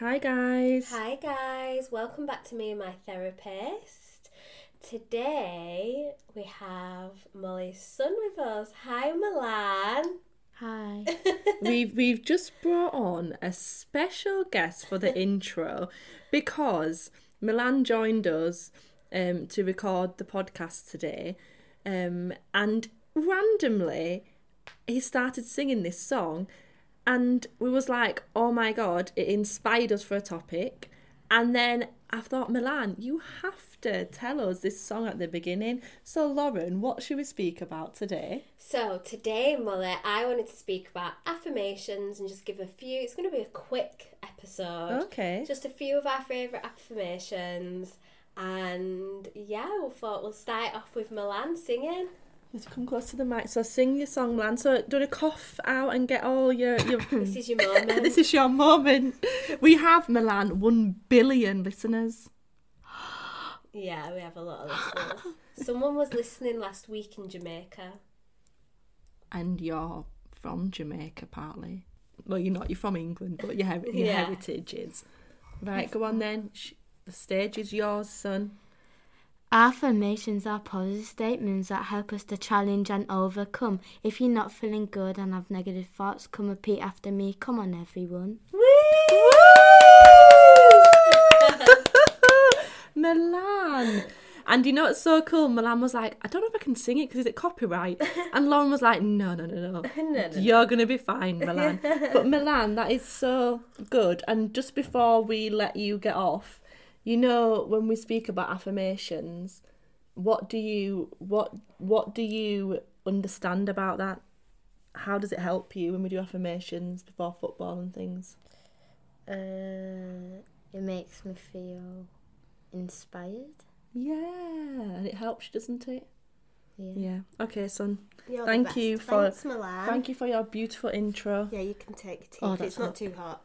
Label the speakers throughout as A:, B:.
A: Hi, guys.
B: Hi guys, welcome back to me and my therapist. Today we have Molly's son with us. Hi Milan.
C: Hi.
A: we've we've just brought on a special guest for the intro because Milan joined us um, to record the podcast today, um, and randomly he started singing this song, and we was like, oh my god, it inspired us for a topic, and then I thought, Milan, you have to tell us this song at the beginning. So, Lauren, what should we speak about today?
B: So today, Molly, I wanted to speak about affirmations and just give a few. It's going to be a quick episode.
A: Okay.
B: Just a few of our favourite affirmations. And yeah, we thought we'll start off with Milan singing.
A: You come close to the mic. So sing your song, Milan. So do a cough out and get all your. your...
B: This is your moment.
A: this is your moment. We have Milan one billion listeners.
B: Yeah, we have a lot of listeners. Someone was listening last week in Jamaica.
A: And you're from Jamaica, partly. Well, you're not. You're from England, but your, her- your
B: Yeah.
A: heritage is. Right, go on then. The stage is yours, son.
C: Affirmations are positive statements that help us to challenge and overcome. If you're not feeling good and have negative thoughts, come repeat after me. Come on, everyone.
A: Milan. And you know what's so cool? Milan was like, I don't know if I can sing it because is it copyright? And Lauren was like, No, no, no, no.
B: no, no.
A: You're gonna be fine, Milan. but Milan, that is so good. And just before we let you get off, you know, when we speak about affirmations, what do you what what do you understand about that? How does it help you when we do affirmations before football and things?
C: Uh, it makes me feel inspired.
A: Yeah, and it helps, you, doesn't it?
C: Yeah.
A: Yeah. Okay, son.
B: You're
A: Thank you for-
B: Thanks.
A: Thank you for your beautiful intro.
B: Yeah, you can take tea.
A: Oh,
B: it's not too hot.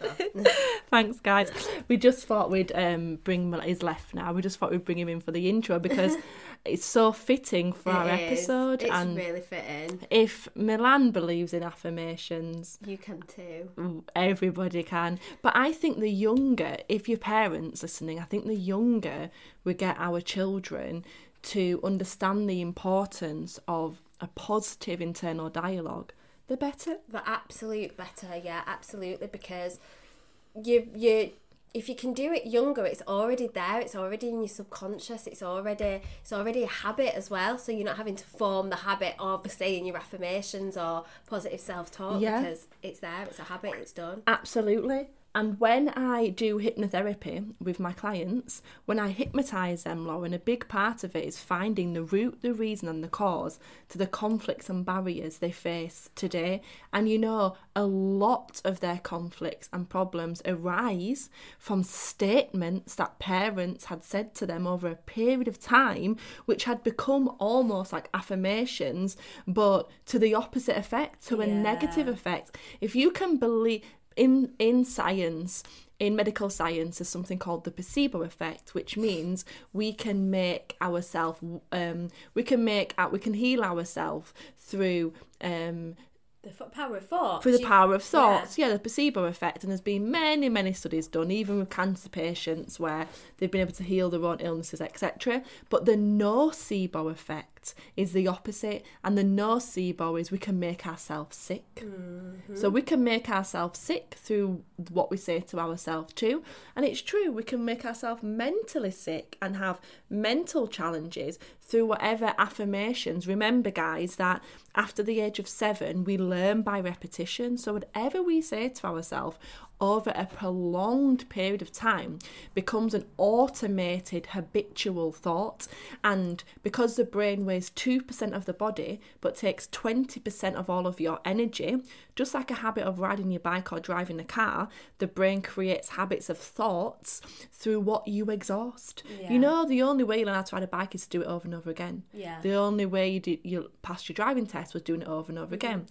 A: Thanks, guys. We just thought we'd um, bring he's left now. We just thought we'd bring him in for the intro because it's so fitting for our
B: It is.
A: episode.
B: It's
A: and
B: really fitting.
A: if Milan believes in affirmations,
B: You can too.
A: everybody can. But I think the younger, if your parents listening, I think the younger we get our children to understand the importance of a positive internal dialogue, the better.
B: The absolute better, yeah, absolutely. Because you you if you can do it younger, it's already there. It's already in your subconscious. It's already it's already a habit as well. So you're not having to form the habit of saying your affirmations or positive self talk
A: Yeah.
B: because it's there. It's a habit. It's done.
A: Absolutely. And when I do hypnotherapy with my clients, when I hypnotize them, Lauren, a big part of it is finding the root, the reason, and the cause to the conflicts and barriers they face today. And you know, a lot of their conflicts and problems arise from statements that parents had said to them over a period of time, which had become almost like affirmations, but to the opposite effect, to a negative effect. If you can believe, in in science in medical science there's something called the placebo effect which means we can make ourselves um we can make we can heal ourselves through um
B: The power of thought.
A: through the power of
B: yeah.
A: thoughts yeah. the placebo effect and there's been many many studies done even with cancer patients where they've been able to heal their own illnesses etc but the nocebo effect is the opposite and the nocebo is we can make ourselves sick
B: Mm-hmm.
A: so we can make ourselves sick through what we say to ourselves too. And it's true, we can make ourselves mentally sick and have mental challenges through whatever affirmations. Remember, guys, that after the age of seven, we learn by repetition. So whatever we say to ourselves over a prolonged period of time becomes an automated habitual thought. And because the brain weighs 2% of the body but takes 20% of all of your energy, just like a habit of riding your bike or driving a car, the brain creates habits of thoughts through what you exhaust.
B: Yeah.
A: You know, the only way you learn how to ride a bike is to do it over and over again.
B: Yeah.
A: The only way you did you passed your driving test was doing it over and over mm-hmm. again.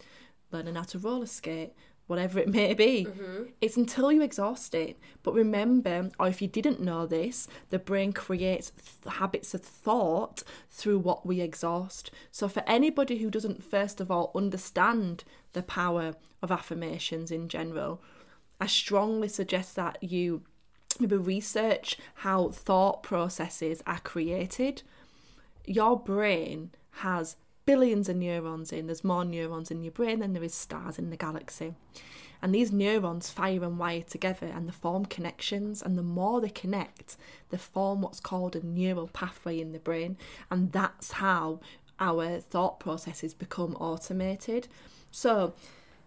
A: Learning how to roller skate, whatever it may be. Mm-hmm. It's until you exhaust it. But remember, or if you didn't know this, the brain creates th- habits of thought through what we exhaust. So for anybody who doesn't first of all understand the power of affirmations in general, I strongly suggest that you maybe research how thought processes are created. Your brain has billions of neurons in. There's more neurons in your brain than there is stars in the galaxy. And these neurons fire and wire together and they form connections. And the more they connect, they form what's called a neural pathway in the brain. And that's how our thought processes become automated. So,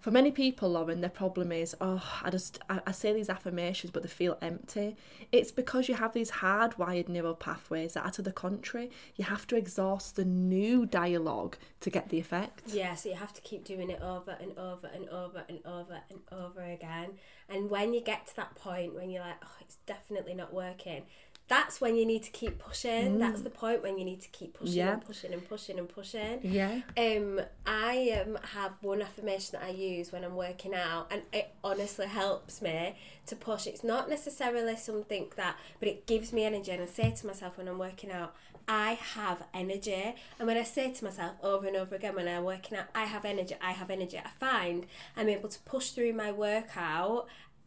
A: for many people, Lauren, their problem is, oh, I just I, I, say these affirmations, but they feel empty. It's because you have these hardwired neural pathways that are to the contrary. You have to exhaust the new dialogue to get the effect.
B: Yeah, so you have to keep doing it over and over and over and over and over again. And when you get to that point when you're like, oh, it's definitely not working, that's when you need to keep pushing. Mm. That's the point when you need to keep pushing yeah. and pushing and pushing and pushing.
A: Yeah.
B: Um, I um have one affirmation that I use when I'm working out, and it honestly helps me to push. It's not necessarily something that, but it gives me energy. And I say to myself when I'm working out, I have energy. And when I say to myself over and over again when I'm working out, I have energy, I have energy, I find I'm able to push through my workout.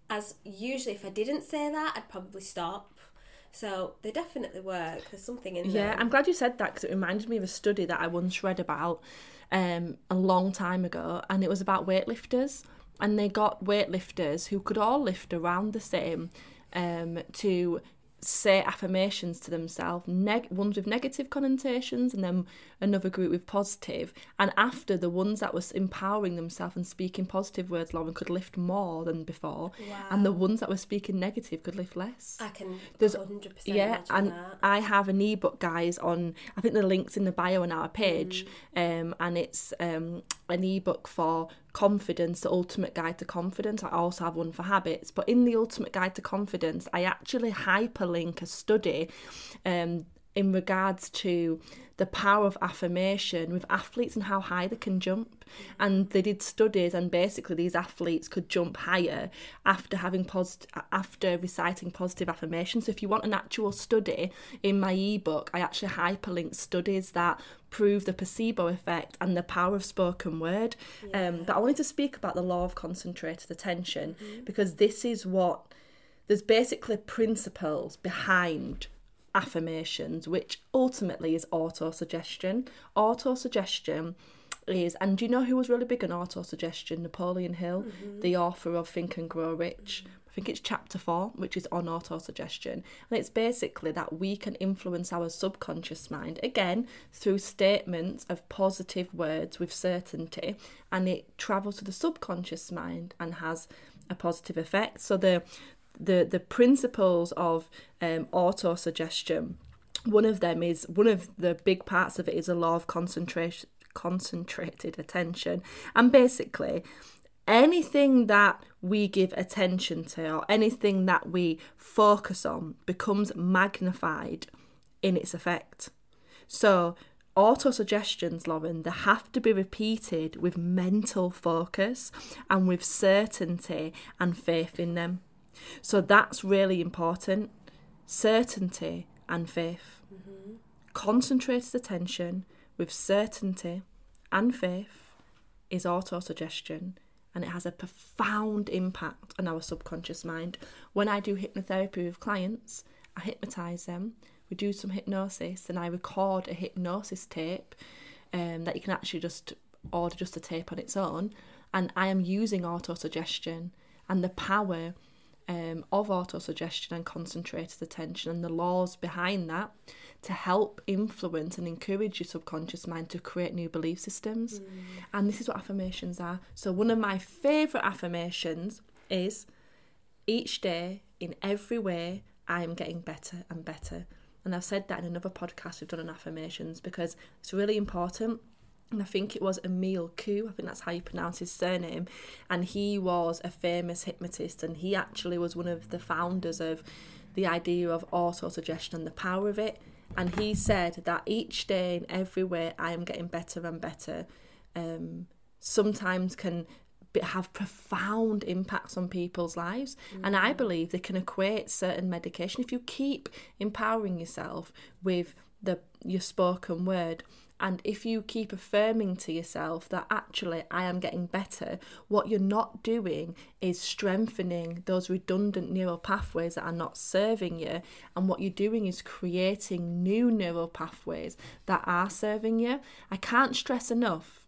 B: As usually, if I didn't say that, I'd probably stop so they definitely work. There's something in
A: there. Yeah, I'm glad you said that because it reminded me of a study that I once read about um, a long time ago, and it was about weightlifters. And they got weightlifters who could all lift around the same um, to say affirmations to themselves, neg- ones with negative connotations and then another group with positive. And after the ones that was empowering themselves and speaking positive words, Lauren could lift more than before, wow. and the ones that were speaking negative could lift less.
B: I can There's, 100% yeah,
A: and
B: that.
A: I have an ebook, guys, on I think the links in the bio on our page, mm. um, and it's um, an ebook for confidence, the ultimate guide to confidence. I also have one for habits, but in the ultimate guide to confidence, I actually hyperlink a study um, in regards to the power of affirmation with athletes and how high they can jump. And they did studies, and basically these athletes could jump higher after having posit- after reciting positive affirmations. So if you want an actual study in my ebook, I actually hyperlink studies that prove the placebo effect and the power of spoken word. Yeah. Um, but I wanted to speak about the law of concentrated attention mm-hmm. because this is what there's basically principles behind affirmations, which ultimately is auto-suggestion. Auto-suggestion is, and do you know who was really big on auto-suggestion? Napoleon Hill, mm-hmm. the author of Think and Grow Rich. Mm-hmm. I think it's chapter four, which is on auto-suggestion. And it's basically that we can influence our subconscious mind, again, through statements of positive words with certainty, and it travels to the subconscious mind and has a positive effect. So the the the principles of um, auto suggestion. One of them is one of the big parts of it is a law of concentration, concentrated attention, and basically anything that we give attention to or anything that we focus on becomes magnified in its effect. So auto suggestions, Lauren, they have to be repeated with mental focus and with certainty and faith in them. So that's really important. Certainty and faith. Mm-hmm. Concentrated attention with certainty and faith is auto suggestion and it has a profound impact on our subconscious mind. When I do hypnotherapy with clients, I hypnotize them, we do some hypnosis, and I record a hypnosis tape um, that you can actually just order just a tape on its own. And I am using auto suggestion and the power um, of autosuggestion and concentrated attention and the laws behind that to help influence and encourage your subconscious mind to create new belief systems. Mm. And this is what affirmations are. So, one of my favourite affirmations is each day, in every way, I am getting better and better. And I've said that in another podcast we've done on affirmations because it's really important and I think it was Emile Coué, I think that's how you pronounce his surname, and he was a famous hypnotist, and he actually was one of the founders of the idea of auto suggestion and the power of it. And he said that each day in every way I am getting better and better. Um, sometimes can have profound impacts on people's lives. Mm. And I believe they can equate certain medication if you keep empowering yourself with the your spoken word And if you keep affirming to yourself that actually I am getting better, what you're not doing is strengthening those redundant neural pathways that are not serving you. And what you're doing is creating new neural pathways that are serving you. I can't stress enough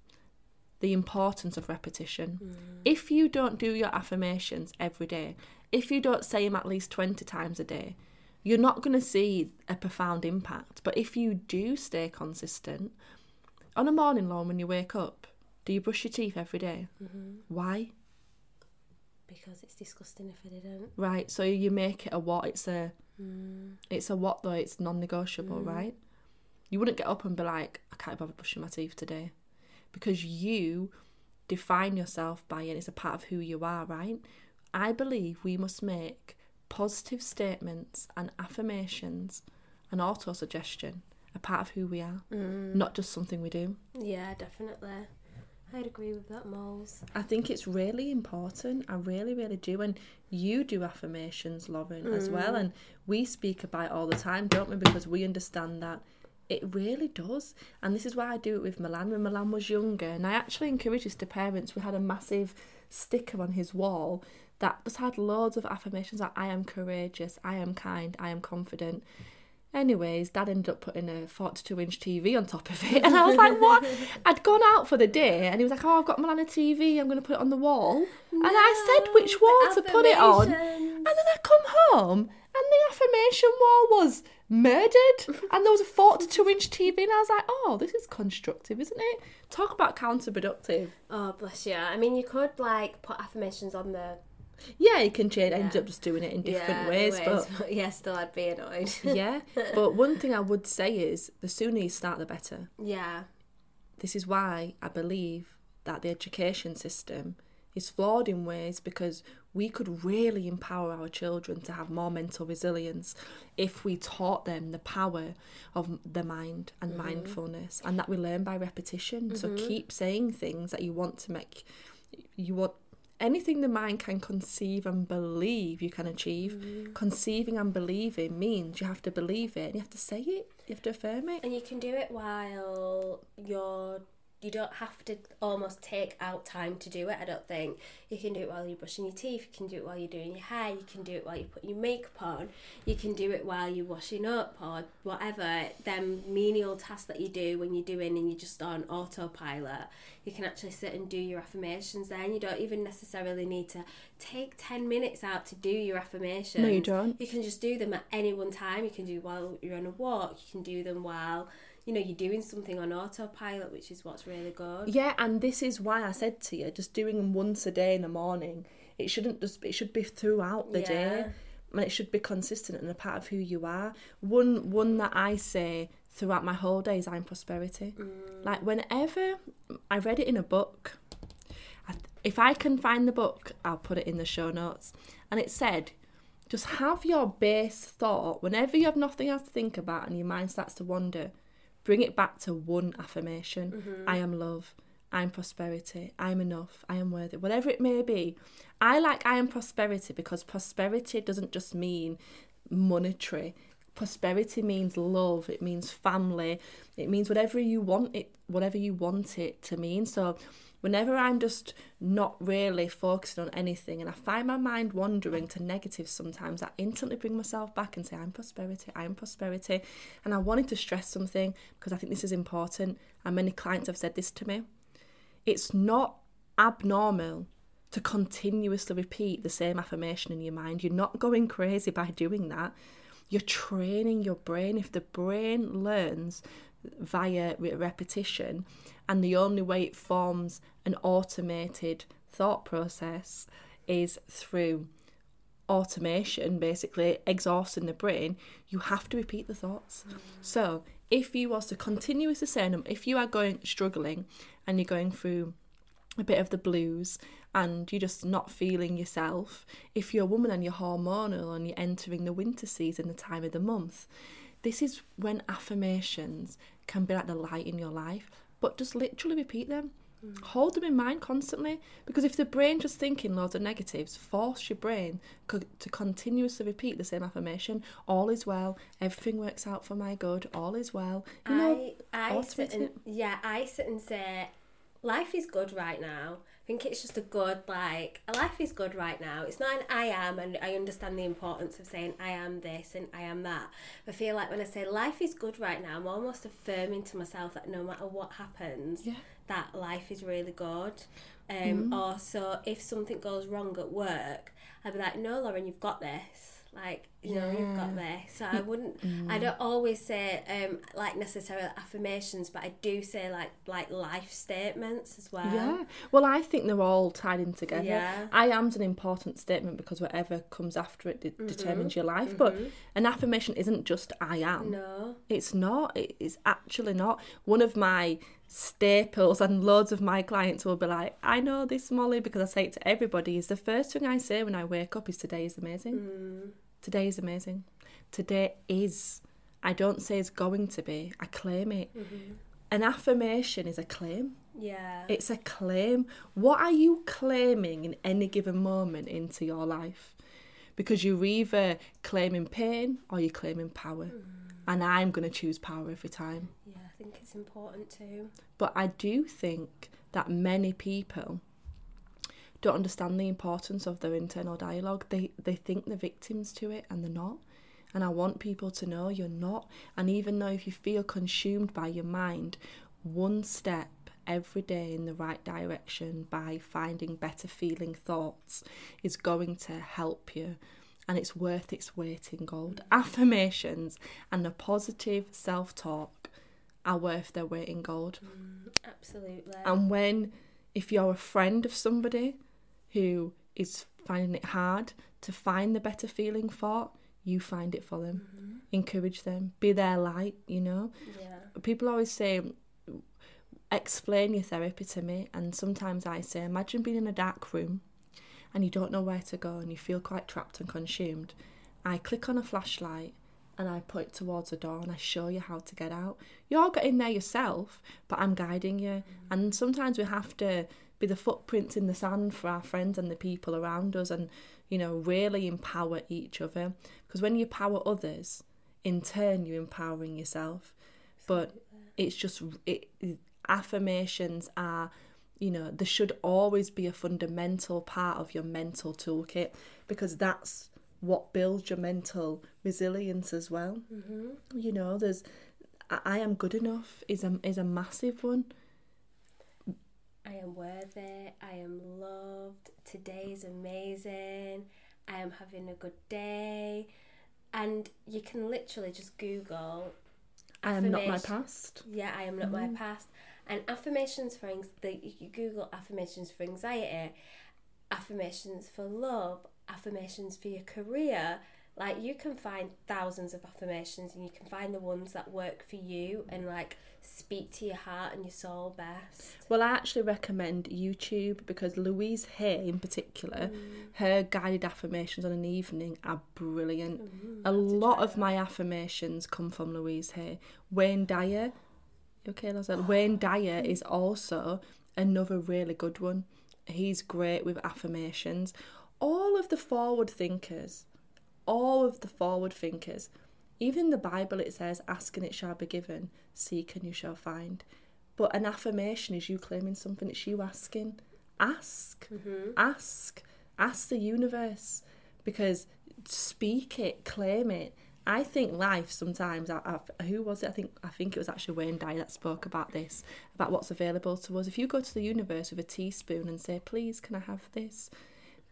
A: the importance of repetition. Mm. If you don't do your affirmations every day, if you don't say them at least 20 times a day, you're not going to see a profound impact. But if you do stay consistent, on a morning Lauren when you wake up, do you brush your teeth every day? Mm-hmm. Why?
B: Because it's disgusting if I didn't.
A: Right, so you make it a what? It's a mm. it's a what though, it's non negotiable, mm. right? You wouldn't get up and be like, I can't bother brushing my teeth today. Because you define yourself by it, it's a part of who you are, right? I believe we must make positive statements and affirmations and auto suggestion a part of who we are, mm. not just something we do.
B: Yeah, definitely. I'd agree with that, Moles.
A: I think it's really important. I really, really do. And you do affirmations, Lauren, as mm. well. And we speak about it all the time, don't we? Because we understand that it really does. And this is why I do it with Milan when Milan was younger. And I actually encourage this to parents. We had a massive sticker on his wall that just had loads of affirmations like I am courageous, I am kind, I am confident. Anyways, dad ended up putting a 42 inch TV on top of it. And I was like, what? I'd gone out for the day and he was like, oh, I've got Milan a TV, I'm going to put it on the wall. and I said which wall to put it on. And then I come home and the affirmation wall was murdered and there was a 42 inch TV. And I was like, oh, this is constructive, isn't it? Talk about counterproductive.
B: Oh, bless you. I mean, you could like put affirmations on the
A: Yeah, you can change. I ended up just doing it in different
B: yeah,
A: ways, but
B: but yeah, still I'd be annoyed.
A: yeah. But one thing I would say is the sooner you start, the better.
B: yeah,
A: This is why I believe that the education system is flawed in ways because we could really empower our children to have more mental resilience if we taught them the power of the mind and mm-hmm. mindfulness and that we learn by repetition. So mm-hmm. keep saying things that you want to make you want anything the mind can conceive and believe you can achieve. Mm. Conceiving and believing means you have to believe it and you have to say it, you have to affirm it.
B: and you can do it while you're. You don't have to almost take out time to do it. I don't think you can do it while you're brushing your teeth. You can do it while you're doing your hair. You can do it while you're putting your makeup on. You can do it while you're washing up or whatever. Them menial tasks that you do when you're doing and you're just on autopilot. You can actually sit and do your affirmations then. You don't even necessarily need to take 10 minutes out to do your affirmations.
A: No, you don't.
B: You can just do them at any one time. You can do while you're on a walk. You can do them while you know you're doing something on autopilot, which is what's really good.
A: Yeah, and this is why I said to you, just doing them once a day in the morning. It shouldn't just. It should be throughout the day, and it should be consistent and a part of who you are. One one that I say throughout my whole day is I'm prosperity. Mm. Like whenever I read it in a book, I, if I can find the book, I'll put it in the show notes. And it said, just have your base thought whenever you have nothing else to think about and your mind starts to wander. Bring it back to one affirmation. Mm-hmm. I am love. I'm prosperity. I'm enough. I am worthy. Whatever it may be. I like I am prosperity because prosperity doesn't just mean monetary. Prosperity means love. It means family. It means whatever you want it whatever you want it to mean. So whenever I'm just not really focusing on anything and I find my mind wandering to negative sometimes, I instantly bring myself back and say, I'm prosperity, I'm prosperity. And I wanted to stress something because I think this is important. And many clients have said this to me. It's not abnormal to continuously repeat the same affirmation in your mind. You're not going crazy by doing that. You're training your brain. If the brain learns via repetition, and the only way it forms an automated thought process is through automation, basically exhausting the brain, you have to repeat the thoughts. So if you was to continuously say them, if you are going struggling and you're going through a bit of the blues and you're just not feeling yourself, if you're a woman and you're hormonal and you're entering the winter season, the time of the month, this is when affirmations can be like the light in your life. But just literally repeat them. Hold them in mind constantly because if the brain just thinking loads of negatives, force your brain co- to continuously repeat the same affirmation. All is well. Everything works out for my good. All is well. You know,
B: I, I sit and yeah, I sit and say, life is good right now. I think it's just a good like life is good right now. It's not an I am, and I understand the importance of saying I am this and I am that. I feel like when I say life is good right now, I'm almost affirming to myself that no matter what happens,
A: Yeah.
B: That life is really good. Um, Or so if something goes wrong at work, I'd be like, no, Lauren, you've got this. Like, you know, you've got this. So I wouldn't, I don't always say um, like necessarily affirmations, but I do say like like life statements as well.
A: Yeah. Well, I think they're all tied in together.
B: Yeah.
A: I am's an important statement because whatever comes after it de-
B: Mm-hmm.
A: determines your life. But an affirmation isn't just I am.
B: No.
A: It's not. It's actually not. One of my staples, and loads of my clients will be like, I know this, Molly, because I say it to everybody, is the first thing I say when I wake up is today is amazing. Mm. Today is amazing. Today is. I don't say it's going to be, I claim it. Mm-hmm. An affirmation is a claim.
B: Yeah.
A: It's a claim. What are you claiming in any given moment into your life? Because you're either claiming pain or you're claiming power. Mm. And I'm going to choose power every time.
B: yeah, think it's important too.
A: But I do think that many people don't understand the importance of their internal dialogue. They they think they're victims to it and they're not. And I want people to know you're not. And even though if you feel consumed by your mind, one step every day in the right direction by finding better feeling thoughts is going to help you. And it's worth its weight in gold. Mm. Affirmations and a positive self talk are worth their weight in gold.
B: Mm, absolutely.
A: And when, if you're a friend of somebody who is finding it hard to find the better feeling for, you find it for them. Mm-hmm. Encourage them. Be their light, you know?
B: yeah.
A: People always say, explain your therapy to me. And sometimes I say, imagine being in a dark room and you don't know where to go and you feel quite trapped and consumed. I click on a flashlight and I point towards a door and I show you how to get out. You're getting there yourself, but I'm guiding you. Mm. And sometimes we have to be the footprints in the sand for our friends and the people around us and, you know, really empower each other. Because when you empower others, in turn, you're empowering yourself. But it's just, it, affirmations are, you know, there should always be a fundamental part of your mental toolkit because that's what builds your mental resilience as well. Mm-hmm. You know, there's I, I am good enough is a is a massive one.
B: I am worthy. I am loved. Today is amazing. I am having a good day. And you can literally just Google.
A: I am not my past.
B: Yeah, I am not my past. And affirmations for the you Google affirmations for anxiety, affirmations for love, affirmations for your career. Like you can find thousands of affirmations, and you can find the ones that work for you and like speak to your heart and your soul best.
A: Well, I actually recommend YouTube because Louise Hay, in particular, mm. her guided affirmations on an evening are brilliant. Mm, a lot of my affirmations come from Louise Hay. Wayne Dyer, okay, Loza? Wayne Dyer is also another really good one. He's great with affirmations. All of the forward thinkers, all of the forward thinkers, even the Bible it says, Ask and it shall be given, seek and you shall find. But an affirmation is you claiming something, it's you asking. Ask, mm-hmm. ask, ask the universe because speak it, claim it. I think life sometimes. I, I, who was it? I think I think it was actually Wayne Dyer that spoke about this, about what's available to us. If you go to the universe with a teaspoon and say, "Please, can I have this?"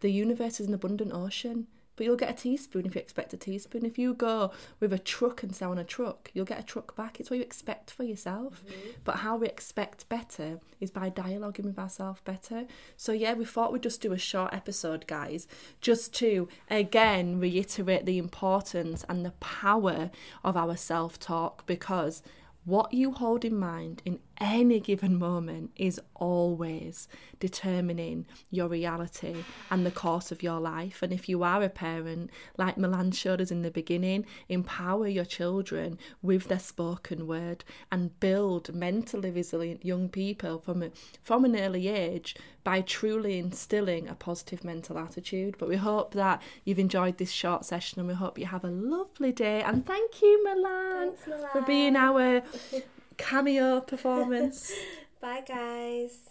A: The universe is an abundant ocean, but you'll get a teaspoon if you expect a teaspoon. If you go with a truck and sell on a truck," you'll get a truck back. It's what you expect for yourself. Mm-hmm. But how we expect better is by dialoguing with ourselves better. So yeah, we thought we'd just do a short episode, guys, just to again reiterate the importance and the power of our self-talk because what you hold in mind in any given moment is always determining your reality and the course of your life. And if you are a parent, like Milan showed us in the beginning, empower your children with their spoken word and build mentally resilient young people from a, from an early age by truly instilling a positive mental attitude. But we hope that you've enjoyed this short session and we hope you have a lovely day. And thank you, Milan,
D: Thanks, Milan.
A: for being our cameo performance.
D: Bye, guys.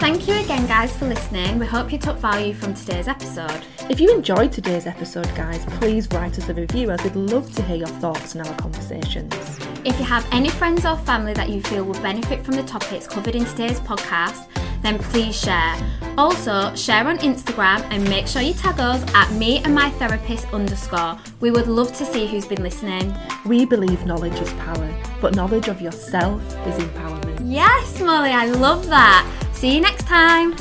B: Thank you again, guys, for listening. We hope you took value from today's episode.
A: if you enjoyed today's episode, guys, please write us a review as we'd love to hear your thoughts and our conversations.
B: If you have any friends or family that you feel will benefit from the topics covered in today's podcast, then please share. Also, share on Instagram and make sure you tag us at me and my therapist underscore. We would love to see who's been listening.
A: We believe knowledge is power, but knowledge of yourself is empowerment.
B: Yes, Molly, I love that. See you next time.